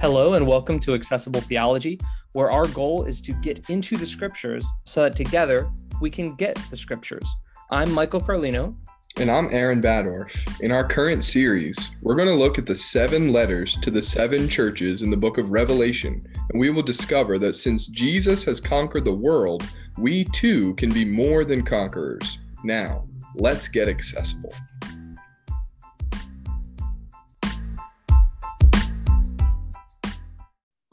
Hello, and welcome to Accessible Theology, where our goal is to get into the scriptures so that together we can get the scriptures. I'm Michael Carlino. And I'm Aaron Badorf. In our current series, we're going to look at the seven letters to the seven churches in the book of Revelation, and we will discover that since Jesus has conquered the world, we too can be more than conquerors. Now, let's get accessible.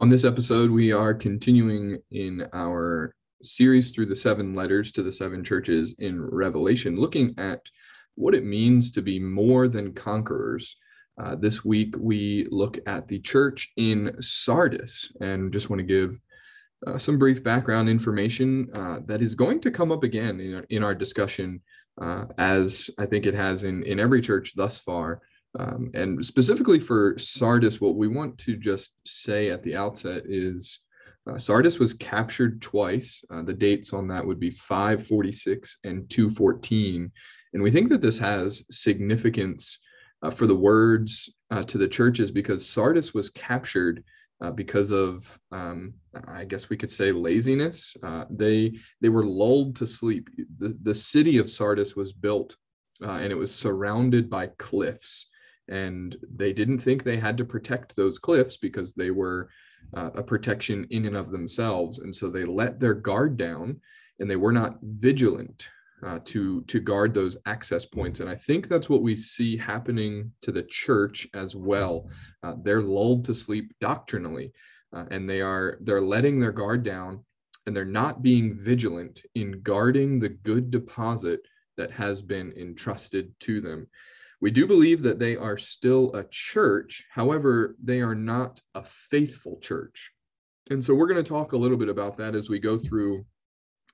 On this episode, we are continuing in our series through the seven letters to the seven churches in Revelation, looking at what it means to be more than conquerors. Uh, this week, we look at the church in Sardis and just want to give uh, some brief background information uh, that is going to come up again in, in our discussion, uh, as I think it has in, in every church thus far. Um, and specifically for Sardis, what we want to just say at the outset is uh, Sardis was captured twice. Uh, the dates on that would be 546 and 214. And we think that this has significance uh, for the words uh, to the churches because Sardis was captured uh, because of, um, I guess we could say, laziness. Uh, they they were lulled to sleep. The, the city of Sardis was built and it was surrounded by cliffs and they didn't think they had to protect those cliffs because they were uh, a protection in and of themselves. And so they let their guard down and they were not vigilant uh, to to guard those access points. And i think that's what we see happening to the church as well. Uh, they're lulled to sleep doctrinally uh, and they are they're letting their guard down and they're not being vigilant in guarding the good deposit that has been entrusted to them we do believe that they are still a church. However, they are not a faithful church. And so we're going to talk a little bit about that as we go through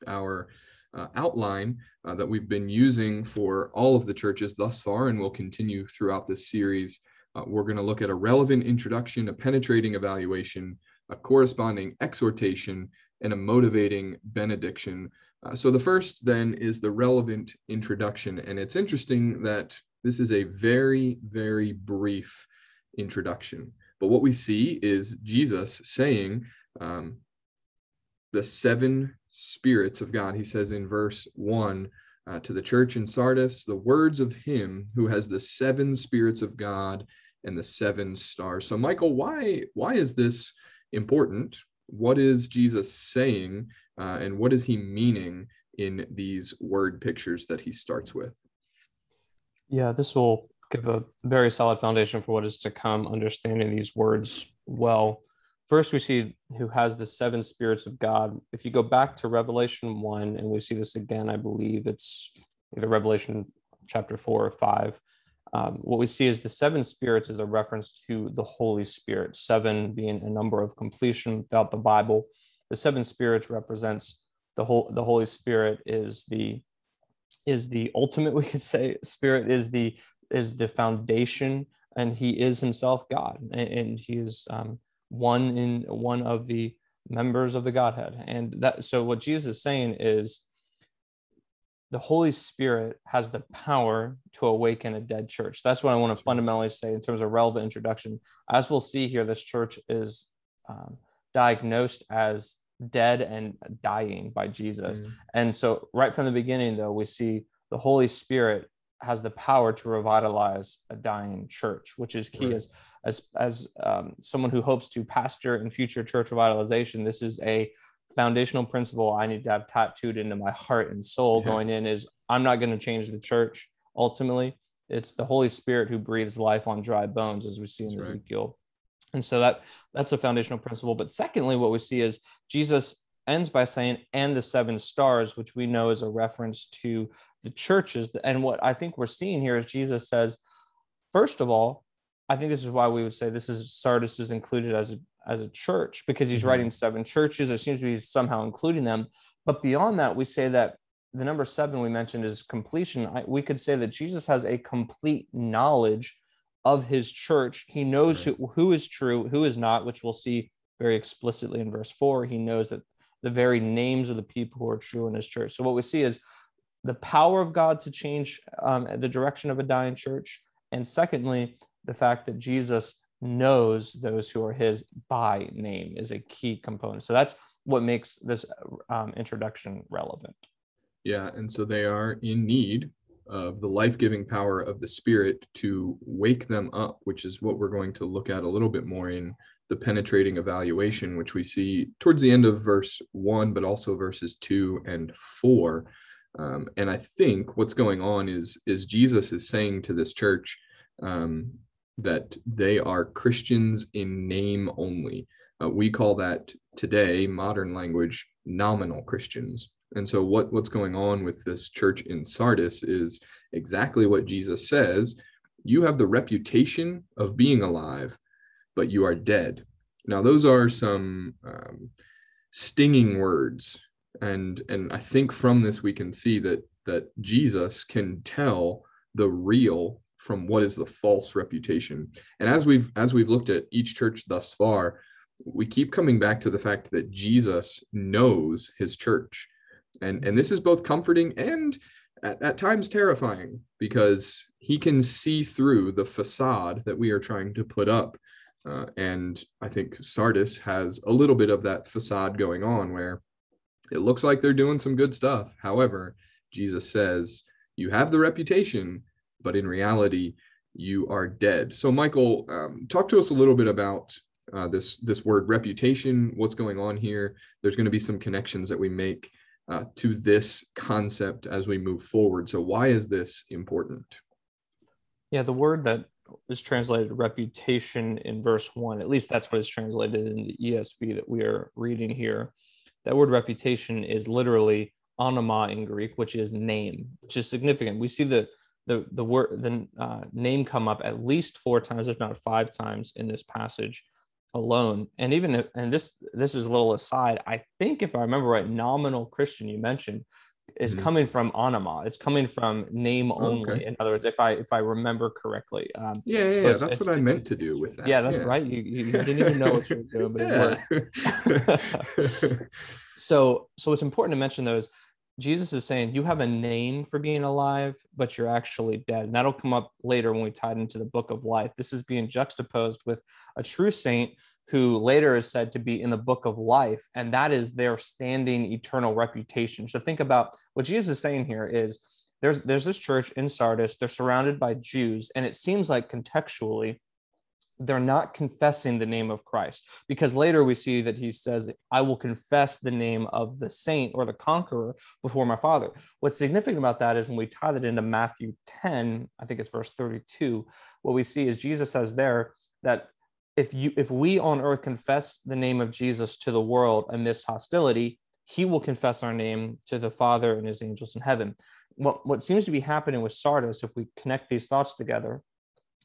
our uh, outline uh, that we've been using for all of the churches thus far and will continue throughout this series. Uh, we're going to look at a relevant introduction, a penetrating evaluation, a corresponding exhortation, and a motivating benediction. Uh, so the first then is the relevant introduction. And it's interesting that this is a very, very brief introduction. But what we see is Jesus saying um, the seven spirits of God. He says in verse one uh, to the church in Sardis, the words of him who has the seven spirits of God and the seven stars. So, Michael, why why is this important? What is Jesus saying, uh, and what is he meaning in these word pictures that he starts with? Yeah, this will give a very solid foundation for what is to come, understanding these words well. First, we see who has the seven spirits of God. If you go back to Revelation 1, and we see this again, I believe it's either Revelation chapter 4 or 5. Um, what we see is the seven spirits is a reference to the Holy Spirit, seven being a number of completion throughout the Bible. The seven spirits represents the whole the Holy Spirit is the is the ultimate we could say spirit is the is the foundation and he is himself god and, and he is um, one in one of the members of the godhead. And that so what jesus is saying is the holy spirit has the power to awaken a dead church. That's what i want to fundamentally say in terms of relevant introduction. As we'll see here this church is um, diagnosed as dead and dying by Jesus. Mm. And so, right from the beginning, though, we see the Holy Spirit has the power to revitalize a dying church, which is key. Right. As as as um, someone who hopes to pastor in future church revitalization, this is a foundational principle I need to have tattooed into my heart and soul yeah. going in. Is I'm not going to change the church. Ultimately, it's the Holy Spirit who breathes life on dry bones, as we see in That's Ezekiel and so that that's a foundational principle. But secondly, what we see is Jesus ends by saying, and the seven stars, which we know is a reference to the churches. And what I think we're seeing here is Jesus says, first of all, I think this is why we would say this is Sardis is included as a as a church because he's mm-hmm. writing seven churches. It seems to be somehow including them. But beyond that, we say that the number seven we mentioned is completion. I, we could say that Jesus has a complete knowledge of his church. He knows right. who, who is true, who is not, which we'll see very explicitly in verse four. He knows that the very names of the people who are true in his church. So what we see is the power of God to change um, the direction of a dying church. And secondly, the fact that Jesus knows those who are his by name is a key component. So that's what makes this um, introduction relevant. Yeah, and so they are in need of the life-giving power of the spirit to wake them up, which is what we're going to look at a little bit more in the penetrating evaluation, which we see towards the end of verse one, but also verses two and four. Um, and I think what's going on is is Jesus is saying to this church um, that they are Christians in name only. Uh, we call that today, modern language, nominal Christians. And so what, what's going on with this church in Sardis is exactly what Jesus says. You have the reputation of being alive, but you are dead. Now, those are some um, stinging words, and and I think from this we can see that that Jesus can tell the real from what is the false reputation. And as we've as we've looked at each church thus far, we keep coming back to the fact that Jesus knows his church, and and this is both comforting and at, at times terrifying because he can see through the facade that we are trying to put up uh, and I think Sardis has a little bit of that facade going on where it looks like they're doing some good stuff. However, Jesus says, You have the reputation, but in reality, you are dead. So, Michael, um, talk to us a little bit about uh, this this word reputation. What's going on here? There's going to be some connections that we make uh, to this concept as we move forward. So, why is this important? Yeah, the word that is translated reputation in verse one. At least that's what is translated in the ESV that we are reading here. That word reputation is literally onoma in Greek, which is name, which is significant. We see the the the word the uh, name come up at least four times, if not five times, in this passage alone. And even if, and this this is a little aside. I think if I remember right, nominal Christian you mentioned is mm-hmm. coming from onoma. It's coming from name only. Okay. In other words, if I if I remember correctly. Um, yeah, yeah, yeah. that's what I meant to do with that. Yeah, that's yeah. right. You, you, didn't even know what you were doing, but it so so it's important to mention those. Jesus is saying you have a name for being alive, but you're actually dead. And that'll come up later when we tie it into the book of life. This is being juxtaposed with a true saint who later is said to be in the book of life, and that is their standing eternal reputation. So think about what Jesus is saying here is there's there's this church in Sardis, they're surrounded by Jews, and it seems like contextually they're not confessing the name of Christ because later we see that he says, I will confess the name of the saint or the conqueror before my father. What's significant about that is when we tie that into Matthew 10, I think it's verse 32, what we see is Jesus says there that if you if we on earth confess the name of Jesus to the world amidst hostility, he will confess our name to the Father and his angels in heaven. What what seems to be happening with Sardis, if we connect these thoughts together,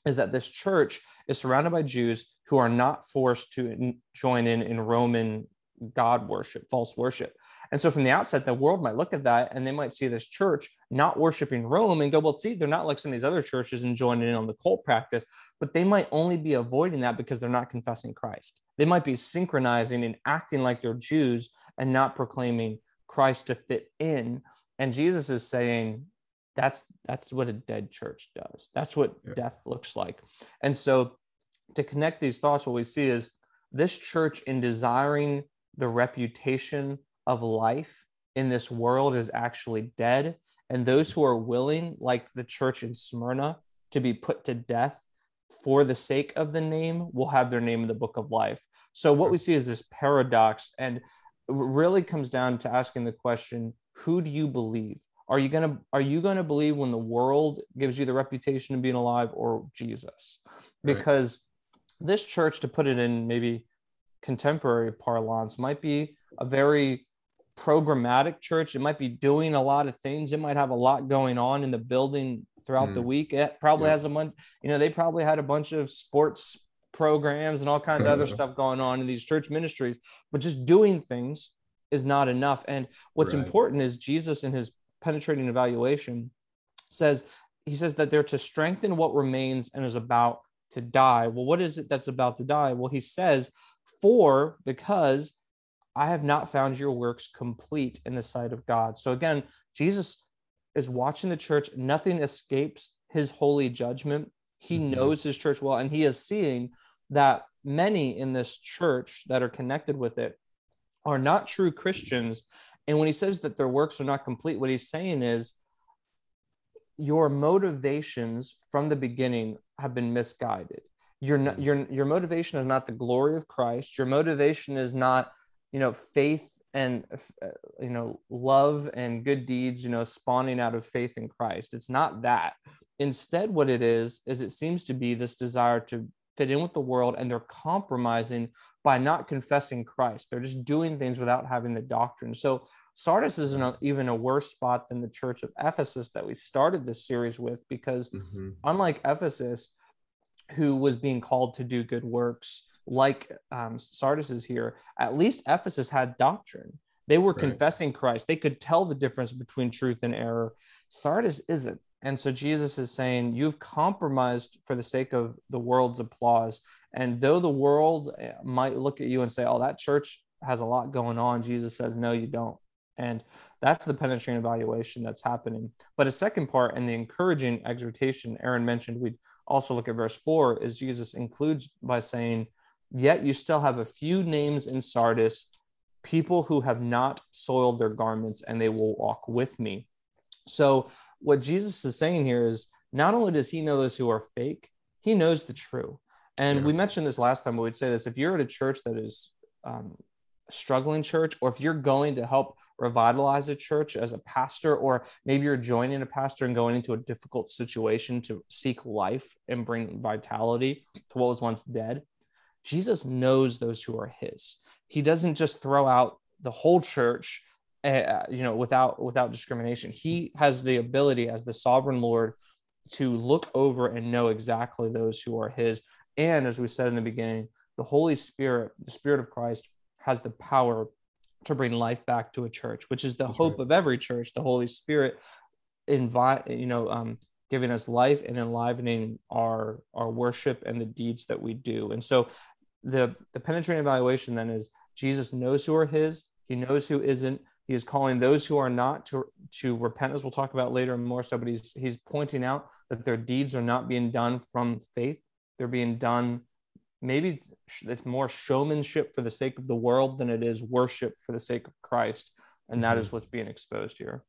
is that this church is surrounded by Jews who are not forced to join in in Roman God worship, false worship. And so from the outset, the world might look at that and they might see this church not worshiping Rome and go, well, see, they're not like some of these other churches and joining in on the cult practice, but they might only be avoiding that because they're not confessing Christ. They might be synchronizing and acting like they're Jews and not proclaiming Christ to fit in. And Jesus is saying, that's that's what a dead church does. That's what yeah. death looks like. And so to connect these thoughts, what we see is this church in desiring the reputation of life in this world is actually dead. And those who are willing, like the church in Smyrna, to be put to death for the sake of the name will have their name in the book of life. So what we see is this paradox and really comes down to asking the question, who do you believe? Are you gonna are you gonna believe when the world gives you the reputation of being alive or Jesus? Because right. this church, to put it in maybe contemporary parlance, might be a very programmatic church. It might be doing a lot of things. It might have a lot going on in the building throughout mm. the week. It probably yeah. has a bunch, you know, they probably had a bunch of sports programs and all kinds of other stuff going on in these church ministries, but just doing things is not enough. And what's right. important is Jesus in his penetrating evaluation says, he says that they're to strengthen what remains and is about to die. Well, what is it that's about to die? Well, he says, for because I have not found your works complete in the sight of God. So again, Jesus is watching the church. Nothing escapes his holy judgment. He mm-hmm. knows his church well, and he is seeing that many in this church that are connected with it are not true Christians. And when he says that their works are not complete, what he's saying is your motivations from the beginning have been misguided. Your, mm. your, your motivation is not the glory of Christ. Your motivation is not, you know, faith and, uh, you know, love and good deeds, you know, spawning out of faith in Christ. It's not that. Instead, what it is, is it seems to be this desire to fit in with the world and they're compromising by not confessing Christ. They're just doing things without having the doctrine. So Sardis is in a, even a worse spot than the church of Ephesus that we started this series with, because mm-hmm. unlike Ephesus, who was being called to do good works, like um, Sardis is here, at least Ephesus had doctrine. They were right. confessing Christ. They could tell the difference between truth and error. Sardis isn't. And so Jesus is saying, You've compromised for the sake of the world's applause. And though the world eh, might look at you and say, Oh, that church has a lot going on, Jesus says, No, you don't. And that's the penetrating evaluation that's happening. But a second part and the encouraging exhortation Aaron mentioned, we'd also look at verse four, is Jesus includes by saying, Yet you still have a few names in Sardis, people who have not soiled their garments, and they will walk with me. So what Jesus is saying here is not only does he know those who are fake, he knows the true. And yeah. we mentioned this last time, but we'd say this if you're at a church that is um, struggling church, or if you're going to help revitalize a church as a pastor, or maybe you're joining a pastor and going into a difficult situation to seek life and bring vitality to what was once dead, Jesus knows those who are his. He doesn't just throw out the whole church uh, you know without without discrimination. He has the ability as the sovereign lord to look over and know exactly those who are his. And as we said in the beginning the holy spirit the spirit of christ has the power to bring life back to a church which is the That's hope right. of every church. The holy spirit invite you know um, giving us life and enlivening our our worship and the deeds that we do. And so the the penetrating evaluation then is jesus knows who are his. He knows who isn't he is calling those who are not to, to repent, as we'll talk about later more so, but he's, he's pointing out that their deeds are not being done from faith. They're being done, maybe it's more showmanship for the sake of the world than it is worship for the sake of Christ. And that mm-hmm. is what's being exposed here.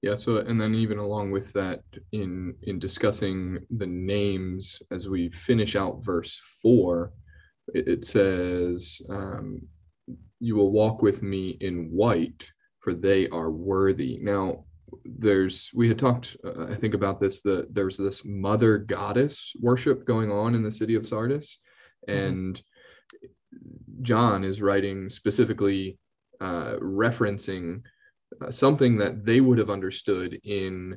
Yeah. So, and then even along with that, in in discussing the names as we finish out verse four, it, it says, um, you will walk with me in white for they are worthy now there's we had talked uh, i think about this that there's this mother goddess worship going on in the city of sardis mm-hmm. and john is writing specifically uh, referencing uh, something that they would have understood in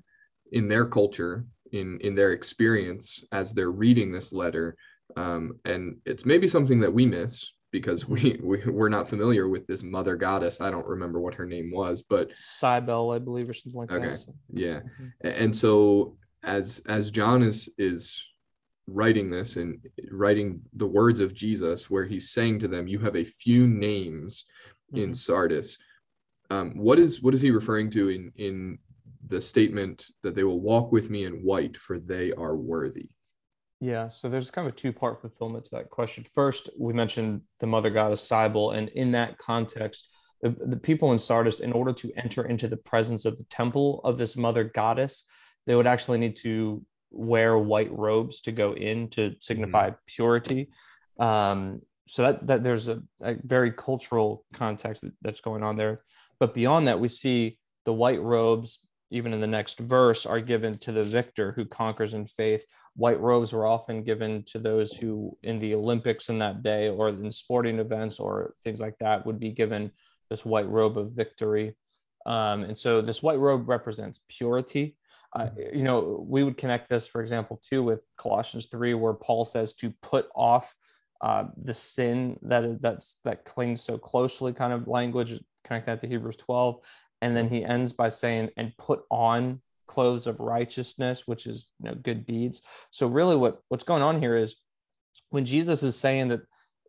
in their culture in in their experience as they're reading this letter um, and it's maybe something that we miss because we, we we're not familiar with this mother goddess. I don't remember what her name was, but Cybele, I believe, or something like okay. that. Yeah, mm-hmm. and so as as John is is writing this and writing the words of Jesus, where he's saying to them, "You have a few names mm-hmm. in Sardis." Um, what is what is he referring to in in the statement that they will walk with me in white, for they are worthy? Yeah, so there's kind of a two part fulfillment to that question. First, we mentioned the mother goddess Cybele, and in that context, the, the people in Sardis, in order to enter into the presence of the temple of this mother goddess, they would actually need to wear white robes to go in to signify mm-hmm. purity. Um, so that, that there's a, a very cultural context that, that's going on there. But beyond that, we see the white robes even in the next verse, are given to the victor who conquers in faith. White robes were often given to those who, in the Olympics in that day, or in sporting events or things like that, would be given this white robe of victory. Um, and so this white robe represents purity. Uh, you know, we would connect this, for example, too, with Colossians 3, where Paul says to put off uh, the sin that that's that clings so closely, kind of language, connect that to Hebrews 12 and then he ends by saying and put on clothes of righteousness which is you know, good deeds. So really what what's going on here is when jesus is saying that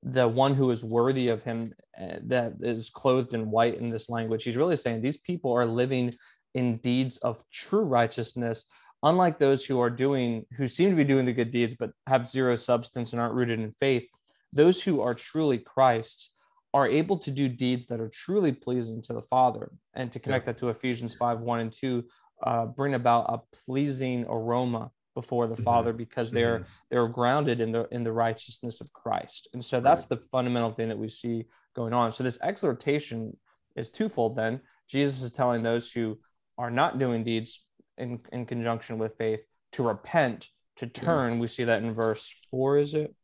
the one who is worthy of him uh, that is clothed in white in this language he's really saying these people are living in deeds of true righteousness unlike those who are doing who seem to be doing the good deeds but have zero substance and aren't rooted in faith. Those who are truly christ's are able to do deeds that are truly pleasing to the father and to connect yeah. that to ephesians 5 1 and 2 uh, bring about a pleasing aroma before the mm-hmm. father because they're mm-hmm. they're grounded in the in the righteousness of christ and so that's right. the fundamental thing that we see going on so this exhortation is twofold then jesus is telling those who are not doing deeds in, in conjunction with faith to repent to turn yeah. we see that in verse four is it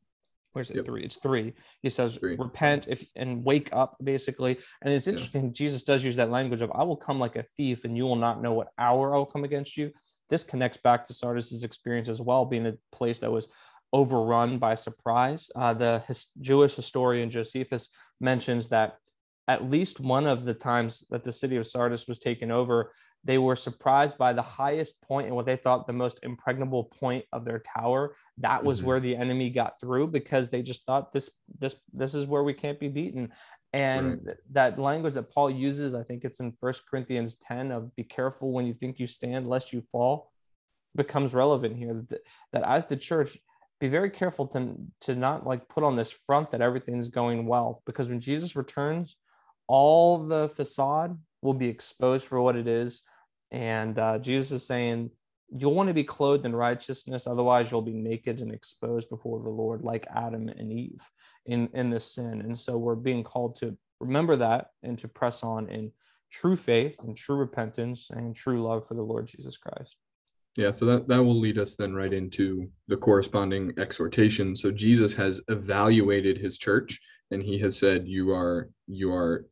where's it yep. three it's three he says three. repent if and wake up basically and it's interesting yeah. jesus does use that language of i will come like a thief and you will not know what hour i'll come against you this connects back to sardis's experience as well being a place that was overrun by surprise uh, the his, jewish historian josephus mentions that at least one of the times that the city of sardis was taken over they were surprised by the highest point and what they thought the most impregnable point of their tower. That was mm-hmm. where the enemy got through because they just thought this this this is where we can't be beaten. And right. that language that Paul uses, I think it's in First Corinthians 10 of be careful when you think you stand lest you fall, becomes relevant here. That, that as the church, be very careful to, to not like put on this front that everything's going well because when Jesus returns, all the facade will be exposed for what it is. And uh, Jesus is saying, You'll want to be clothed in righteousness, otherwise, you'll be naked and exposed before the Lord, like Adam and Eve in, in this sin. And so, we're being called to remember that and to press on in true faith and true repentance and true love for the Lord Jesus Christ. Yeah, so that, that will lead us then right into the corresponding exhortation. So Jesus has evaluated his church and he has said, You are you are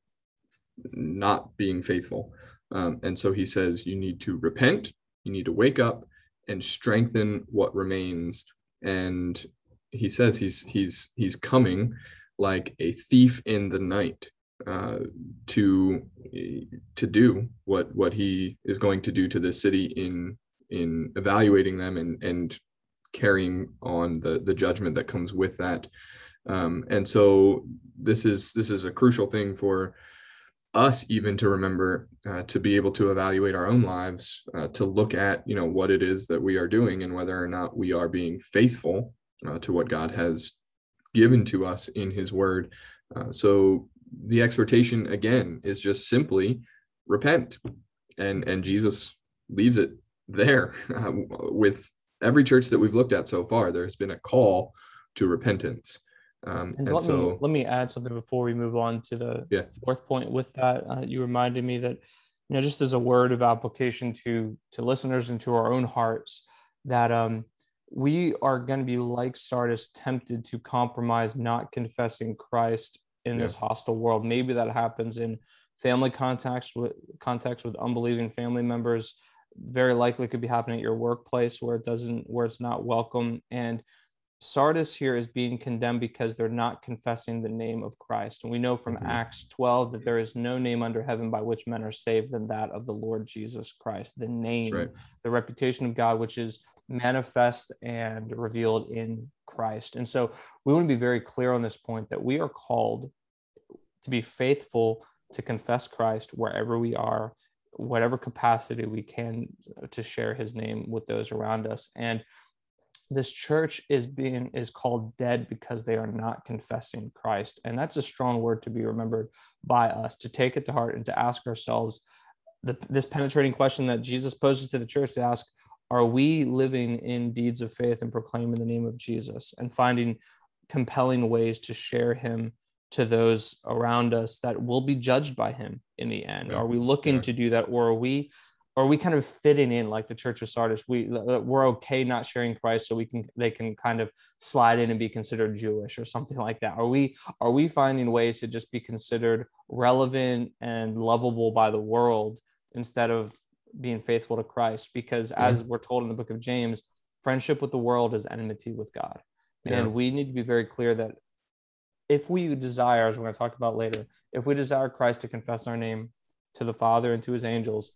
not being faithful. Um, and so he says, you need to repent, you need to wake up and strengthen what remains. And he says he's he's he's coming like a thief in the night uh, to to do what what he is going to do to the city in in evaluating them and and carrying on the the judgment that comes with that. Um, and so this is this is a crucial thing for us even to remember uh, to be able to evaluate our own lives uh, to look at you know what it is that we are doing and whether or not we are being faithful uh, to what god has given to us in his word. Uh, so the exhortation again is just simply repent. And and jesus leaves it there uh, with every church that we've looked at so far there's been a call to repentance um, and, and let so, me let me add something before we move on to the yeah. fourth point. With that, uh, you reminded me that you know just as a word of application to to listeners and to our own hearts, that um, we are going to be like Sardis, tempted to compromise, not confessing Christ in yeah. this hostile world. Maybe that happens in family contacts with contacts with unbelieving family members. Very likely could be happening at your workplace where it doesn't where it's not welcome and Sardis here is being condemned because they're not confessing the name of Christ. And we know from mm-hmm. Acts 12 that there is no name under heaven by which men are saved than that of the Lord Jesus Christ, the name, right. the reputation of God, which is manifest and revealed in Christ. And so we want to be very clear on this point that we are called to be faithful to confess Christ wherever we are, whatever capacity we can to share his name with those around us. And this church is being is called dead because they are not confessing Christ. And that's a strong word to be remembered by us to take it to heart and to ask ourselves the, this penetrating question that Jesus poses to the church to ask are we living in deeds of faith and proclaiming the name of Jesus and finding compelling ways to share him to those around us that will be judged by him in the end? Yeah. Are we looking yeah. to do that or are we or we kind of fitting in like the church of sardis we we're okay not sharing christ so we can they can kind of slide in and be considered jewish or something like that are we are we finding ways to just be considered relevant and lovable by the world instead of being faithful to christ because yeah. as we're told in the book of james friendship with the world is enmity with god yeah. and we need to be very clear that if we desire as we're going to talk about later if we desire christ to confess our name to the father and to his angels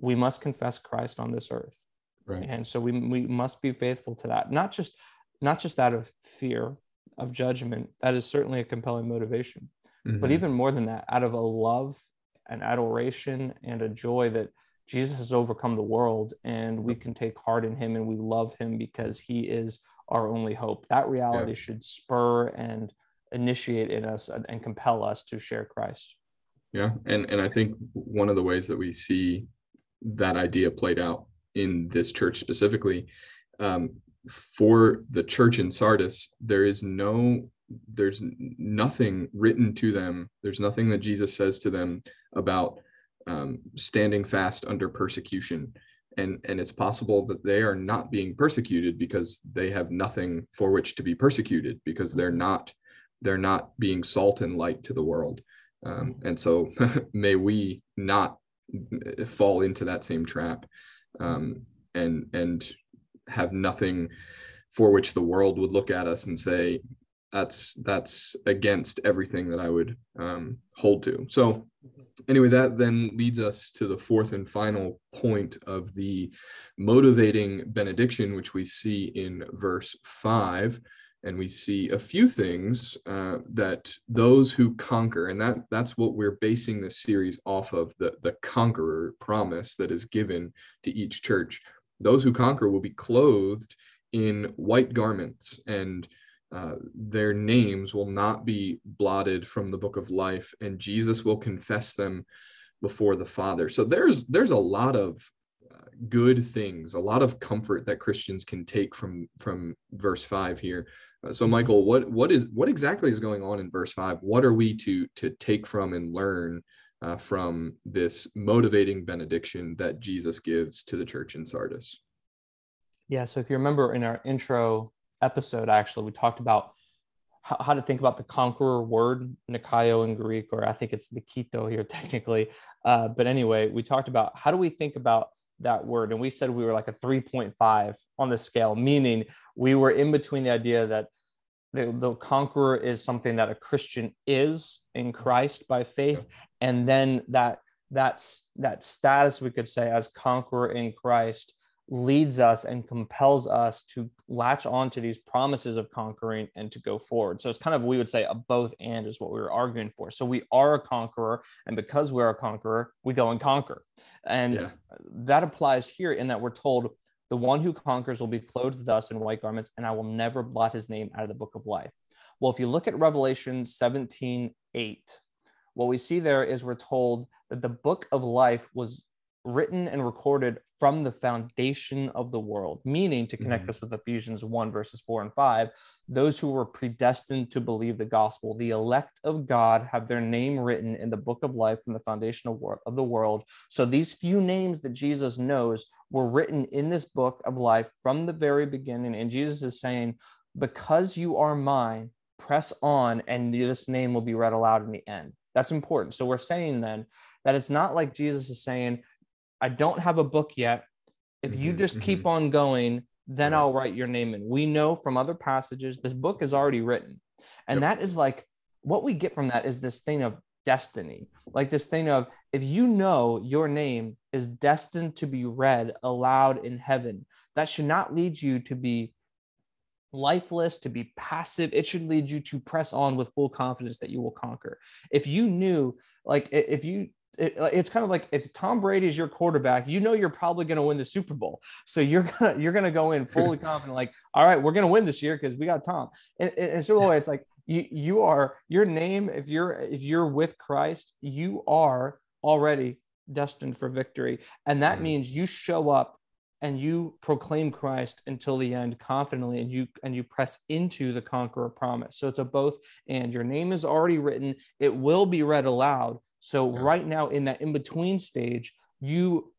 we must confess Christ on this earth. Right. And so we, we must be faithful to that. Not just not just out of fear of judgment. That is certainly a compelling motivation. Mm-hmm. But even more than that, out of a love and adoration and a joy that Jesus has overcome the world and we can take heart in him and we love him because he is our only hope. That reality yeah. should spur and initiate in us and, and compel us to share Christ. Yeah. And and I think one of the ways that we see that idea played out in this church specifically, um, for the church in Sardis, there is no there's nothing written to them. There's nothing that Jesus says to them about um, standing fast under persecution. And, and it's possible that they are not being persecuted because they have nothing for which to be persecuted because they're not they're not being salt and light to the world. Um, and so may we not fall into that same trap um, and and have nothing for which the world would look at us and say that's that's against everything that I would um, hold to. So anyway, that then leads us to the fourth and final point of the motivating benediction, which we see in verse five. And we see a few things uh, that those who conquer, and that that's what we're basing this series off of the, the conqueror promise that is given to each church. Those who conquer will be clothed in white garments and uh, their names will not be blotted from the book of life and jesus will confess them before the father so there's there's a lot of uh, good things a lot of comfort that christians can take from from verse 5 here so michael what what is what exactly is going on in verse 5 what are we to to take from and learn uh, from this motivating benediction that jesus gives to the church in sardis yeah so if you remember in our intro episode, actually, we talked about how, how to think about the conqueror word, Nikaio in Greek, or I think it's Nikito here technically. Uh, but anyway, we talked about how do we think about that word and we said we were like a 3.5 on the scale meaning we were in between the idea that the, the conqueror is something that a christian is in mm-hmm. christ by faith and then that that's that status we could say as conqueror in christ leads us and compels us to latch on to these promises of conquering and to go forward. So it's kind of, we would say, a both and is what we were arguing for. So we are a conqueror. And because we're a conqueror, we go and conquer. And yeah. that applies here in that we're told the one who conquers will be clothed thus in white garments, and I will never blot his name out of the book of life. Well, if you look at Revelation 17 8, what we see there is we're told that the book of life was written and recorded from the foundation of the world, meaning to connect mm-hmm. us with Ephesians 1, verses 4 and 5, those who were predestined to believe the gospel, the elect of God, have their name written in the book of life from the foundation of, wor- of the world. So these few names that Jesus knows were written in this book of life from the very beginning. And Jesus is saying, Because you are mine, press on, and this name will be read aloud in the end. That's important. So we're saying then that it's not like Jesus is saying, I don't have a book yet. If you mm-hmm, just mm-hmm. keep on going, then I'll write your name in. We know from other passages this book is already written. And yep. that is like what we get from that is this thing of destiny. Like this thing of if you know your name is destined to be read aloud in heaven, that should not lead you to be lifeless, to be passive. It should lead you to press on with full confidence that you will conquer. If you knew, like, if you it, it's kind of like if Tom Brady is your quarterback, you know you're probably going to win the Super Bowl. So you're gonna you're gonna go in fully confident, like, all right, we're going to win this year because we got Tom. And, and so it's like you you are your name. If you're if you're with Christ, you are already destined for victory, and that mm-hmm. means you show up and you proclaim Christ until the end confidently and you and you press into the conqueror promise. So it's a both and your name is already written, it will be read aloud, so, yeah. right now, in that in between stage, you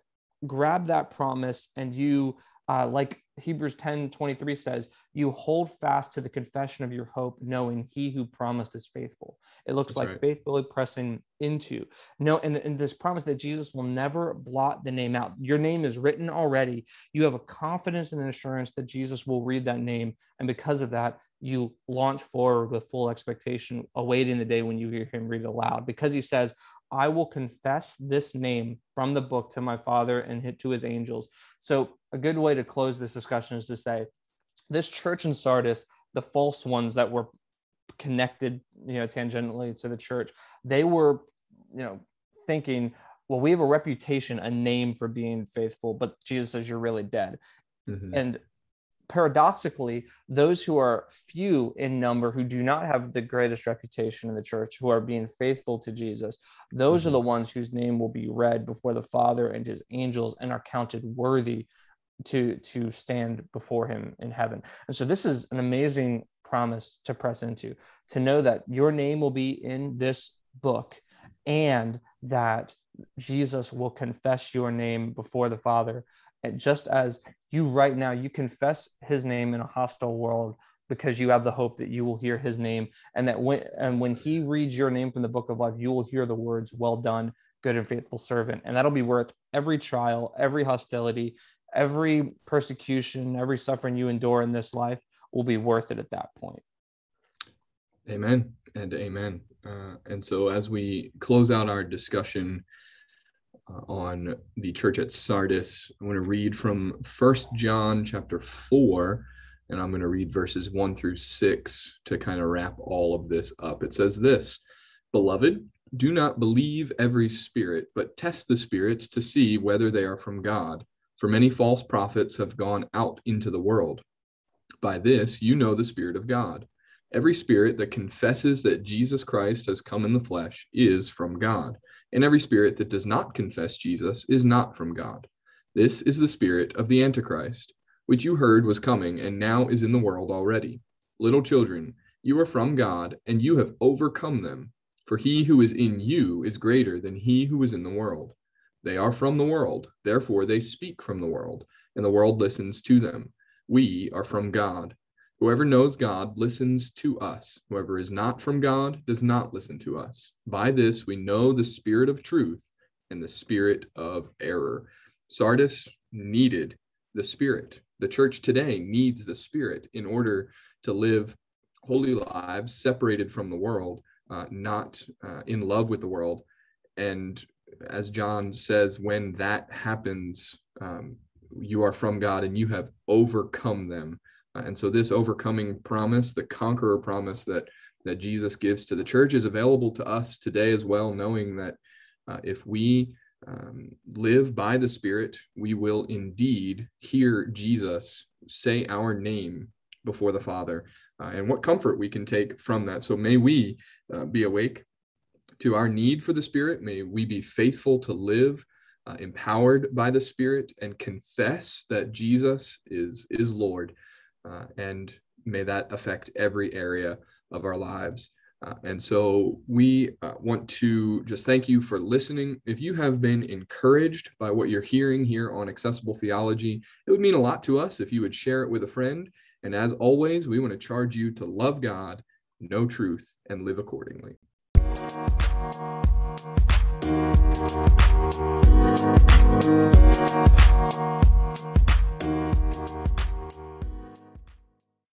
grab that promise and you, uh, like Hebrews 10 23 says, you hold fast to the confession of your hope, knowing he who promised is faithful. It looks That's like right. faithfully pressing into. No, and, and this promise that Jesus will never blot the name out. Your name is written already. You have a confidence and an assurance that Jesus will read that name. And because of that, you launch forward with full expectation, awaiting the day when you hear him read aloud, because he says, I will confess this name from the book to my Father and to his angels. So, a good way to close this discussion is to say, this church in Sardis, the false ones that were connected, you know, tangentially to the church, they were, you know, thinking, well, we have a reputation, a name for being faithful, but Jesus says you're really dead. Mm-hmm. And paradoxically, those who are few in number, who do not have the greatest reputation in the church, who are being faithful to Jesus, those mm-hmm. are the ones whose name will be read before the Father and his angels and are counted worthy to to stand before him in heaven. And so this is an amazing promise to press into, to know that your name will be in this book and that Jesus will confess your name before the Father. And just as you right now, you confess his name in a hostile world because you have the hope that you will hear his name and that when and when he reads your name from the book of life, you will hear the words, well done, good and faithful servant. And that'll be worth every trial, every hostility, every persecution, every suffering you endure in this life will be worth it at that point. Amen and amen. Uh, and so as we close out our discussion Uh, on the church at Sardis. I'm going to read from First John chapter 4, and I'm going to read verses 1 through 6 to kind of wrap all of this up. It says this Beloved, do not believe every spirit, but test the spirits to see whether they are from God. For many false prophets have gone out into the world. By this you know the Spirit of God. Every spirit that confesses that Jesus Christ has come in the flesh is from God and every spirit that does not confess Jesus is not from God. This is the spirit of the Antichrist, which you heard was coming and now is in the world already. Little children, you are from God, and you have overcome them. For he who is in you is greater than he who is in the world. They are from the world, therefore they speak from the world, and the world listens to them. We are from God. Whoever knows God listens to us. Whoever is not from God does not listen to us. By this we know the spirit of truth and the spirit of error. Sardis needed the spirit. The church today needs the spirit in order to live holy lives separated from the world, uh, not uh, in love with the world. And as John says, when that happens, um, you are from God and you have overcome them and so this overcoming promise, the conqueror promise that that Jesus gives to the church is available to us today as well, knowing that uh, if we um, live by the Spirit, we will indeed hear Jesus say our name before the Father. Uh, and what comfort we can take from that. So may we uh, be awake to our need for the Spirit. May we be faithful to live uh, empowered by the Spirit and confess that Jesus is is Lord uh, and may that affect every area of our lives. Uh, and so we uh, want to just thank you for listening. If you have been encouraged by what you're hearing here on Accessible Theology, it would mean a lot to us if you would share it with a friend. And as always, we want to charge you to love God, know truth, and live accordingly.